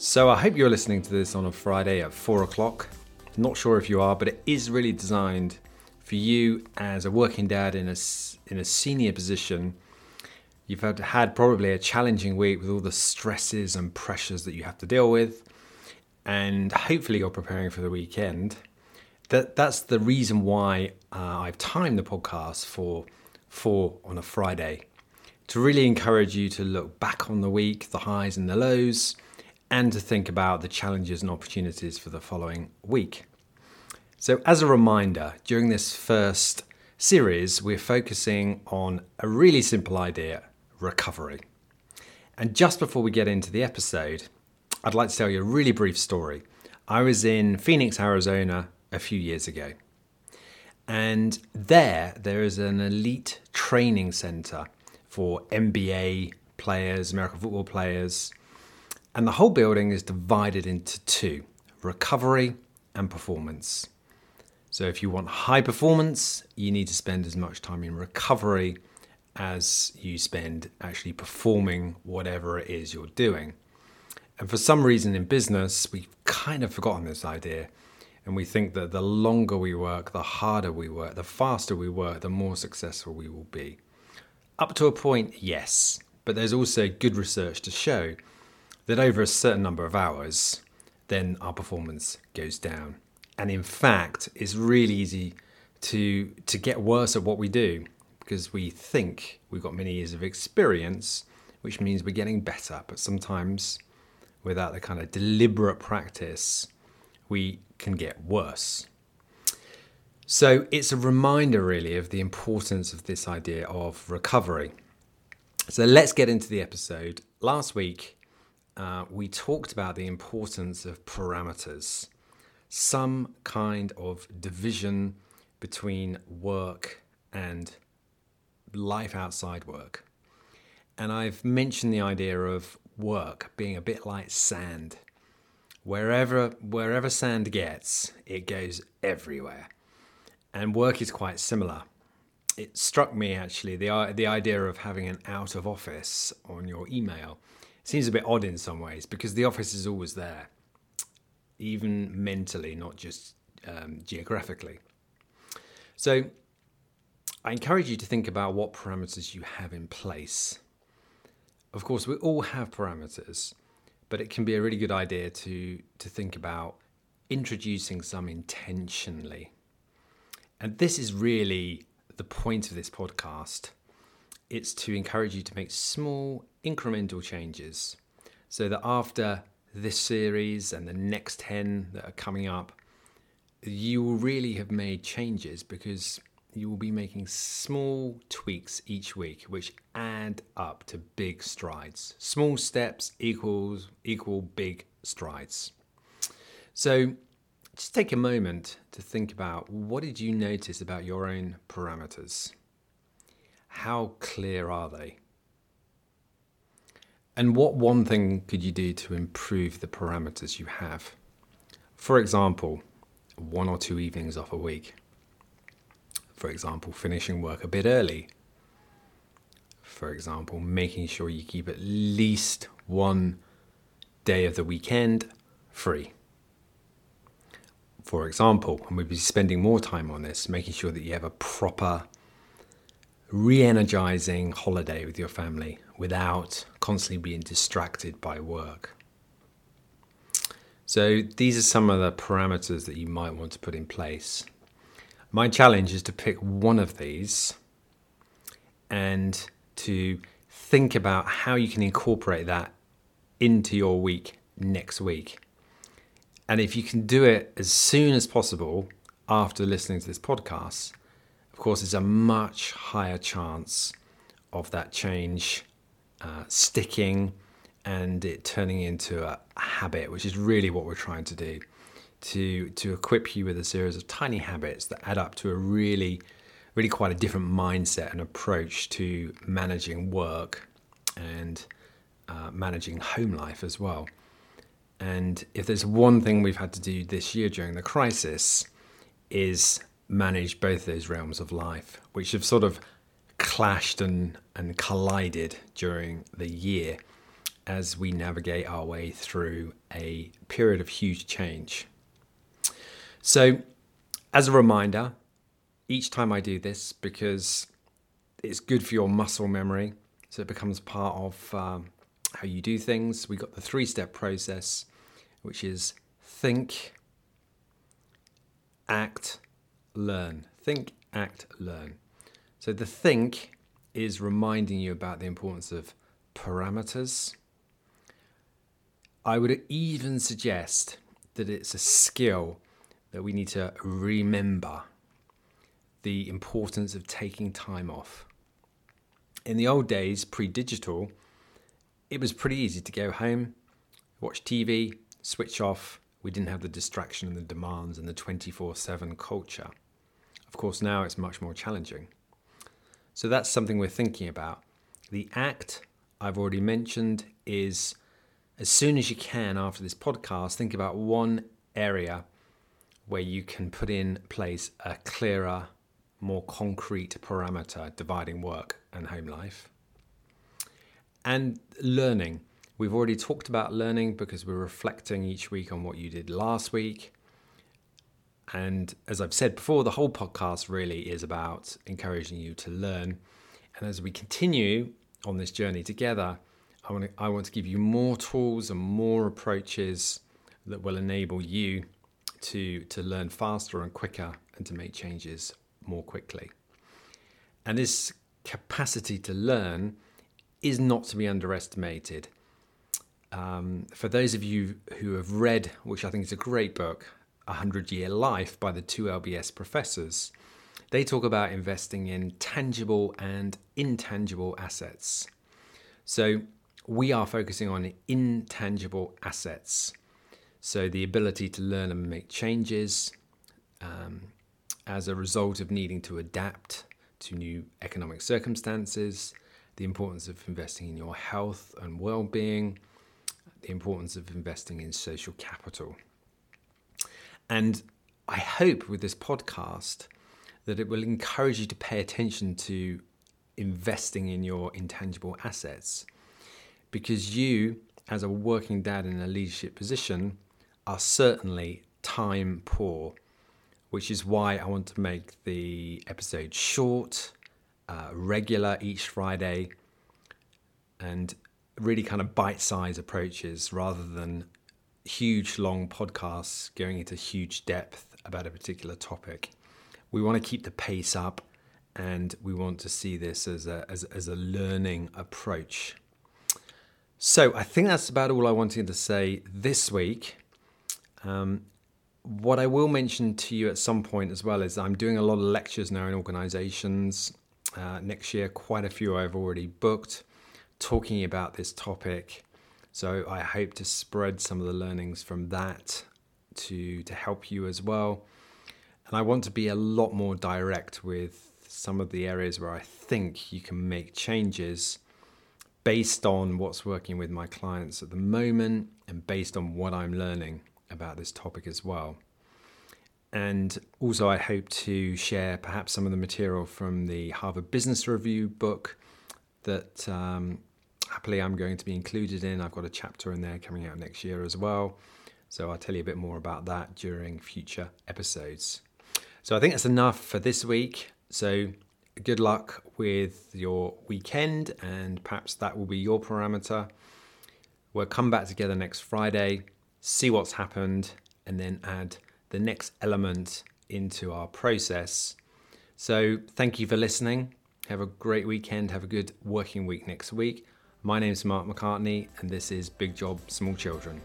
So I hope you're listening to this on a Friday at four o'clock. Not sure if you are, but it is really designed for you as a working dad in a in a senior position. You've had, had probably a challenging week with all the stresses and pressures that you have to deal with, and hopefully you're preparing for the weekend. That that's the reason why uh, I've timed the podcast for four on a Friday to really encourage you to look back on the week, the highs and the lows, and to think about the challenges and opportunities for the following week. So, as a reminder, during this first series, we're focusing on a really simple idea recovery. And just before we get into the episode, I'd like to tell you a really brief story. I was in Phoenix, Arizona a few years ago. And there, there is an elite training center for NBA players, American football players. And the whole building is divided into two recovery and performance. So, if you want high performance, you need to spend as much time in recovery as you spend actually performing whatever it is you're doing. And for some reason in business, we've kind of forgotten this idea. And we think that the longer we work, the harder we work, the faster we work, the more successful we will be. Up to a point, yes, but there's also good research to show that over a certain number of hours, then our performance goes down. And in fact, it's really easy to to get worse at what we do because we think we've got many years of experience, which means we're getting better, but sometimes without the kind of deliberate practice, we can get worse. So it's a reminder, really, of the importance of this idea of recovery. So let's get into the episode. Last week, uh, we talked about the importance of parameters, some kind of division between work and life outside work. And I've mentioned the idea of work being a bit like sand. Wherever, wherever sand gets, it goes everywhere and work is quite similar. It struck me actually the the idea of having an out of office on your email seems a bit odd in some ways because the office is always there, even mentally, not just um, geographically. So, I encourage you to think about what parameters you have in place. Of course, we all have parameters, but it can be a really good idea to to think about introducing some intentionally and this is really the point of this podcast. It's to encourage you to make small incremental changes so that after this series and the next 10 that are coming up, you will really have made changes because you will be making small tweaks each week which add up to big strides. Small steps equals equal big strides. So just take a moment to think about what did you notice about your own parameters? How clear are they? And what one thing could you do to improve the parameters you have? For example, one or two evenings off a week. For example, finishing work a bit early. For example, making sure you keep at least one day of the weekend free for example, and we'll be spending more time on this, making sure that you have a proper, re energizing holiday with your family without constantly being distracted by work. So, these are some of the parameters that you might want to put in place. My challenge is to pick one of these and to think about how you can incorporate that into your week next week. And if you can do it as soon as possible after listening to this podcast, of course, there's a much higher chance of that change uh, sticking and it turning into a habit, which is really what we're trying to do. To, to equip you with a series of tiny habits that add up to a really, really quite a different mindset and approach to managing work and uh, managing home life as well. And if there's one thing we've had to do this year during the crisis, is manage both those realms of life, which have sort of clashed and, and collided during the year. as we navigate our way through a period of huge change. So, as a reminder, each time I do this, because it's good for your muscle memory, so it becomes part of um, how you do things. We got the three step process, which is think, act, learn. Think, act, learn. So the think is reminding you about the importance of parameters. I would even suggest that it's a skill that we need to remember the importance of taking time off. In the old days, pre digital, it was pretty easy to go home, watch TV, switch off. We didn't have the distraction and the demands and the 24 7 culture. Of course, now it's much more challenging. So that's something we're thinking about. The act I've already mentioned is as soon as you can after this podcast, think about one area where you can put in place a clearer, more concrete parameter dividing work and home life. And learning. We've already talked about learning because we're reflecting each week on what you did last week. And as I've said before, the whole podcast really is about encouraging you to learn. And as we continue on this journey together, I want to, I want to give you more tools and more approaches that will enable you to, to learn faster and quicker and to make changes more quickly. And this capacity to learn is not to be underestimated. Um, for those of you who have read, which I think is a great book, A Hundred Year Life by the two LBS professors, they talk about investing in tangible and intangible assets. So we are focusing on intangible assets. So the ability to learn and make changes um, as a result of needing to adapt to new economic circumstances, the importance of investing in your health and well being, the importance of investing in social capital. And I hope with this podcast that it will encourage you to pay attention to investing in your intangible assets. Because you, as a working dad in a leadership position, are certainly time poor, which is why I want to make the episode short, uh, regular each Friday, and really kind of bite sized approaches rather than huge long podcasts going into huge depth about a particular topic. We want to keep the pace up and we want to see this as a, as, as a learning approach. So I think that's about all I wanted to say this week. Um, what I will mention to you at some point as well is I'm doing a lot of lectures now in organizations. Uh, next year, quite a few I've already booked talking about this topic. So I hope to spread some of the learnings from that to, to help you as well. And I want to be a lot more direct with some of the areas where I think you can make changes based on what's working with my clients at the moment and based on what I'm learning about this topic as well. And also, I hope to share perhaps some of the material from the Harvard Business Review book that um, happily I'm going to be included in. I've got a chapter in there coming out next year as well. So I'll tell you a bit more about that during future episodes. So I think that's enough for this week. So good luck with your weekend, and perhaps that will be your parameter. We'll come back together next Friday, see what's happened, and then add the next element into our process. So, thank you for listening. Have a great weekend. Have a good working week next week. My name is Mark McCartney, and this is Big Job Small Children.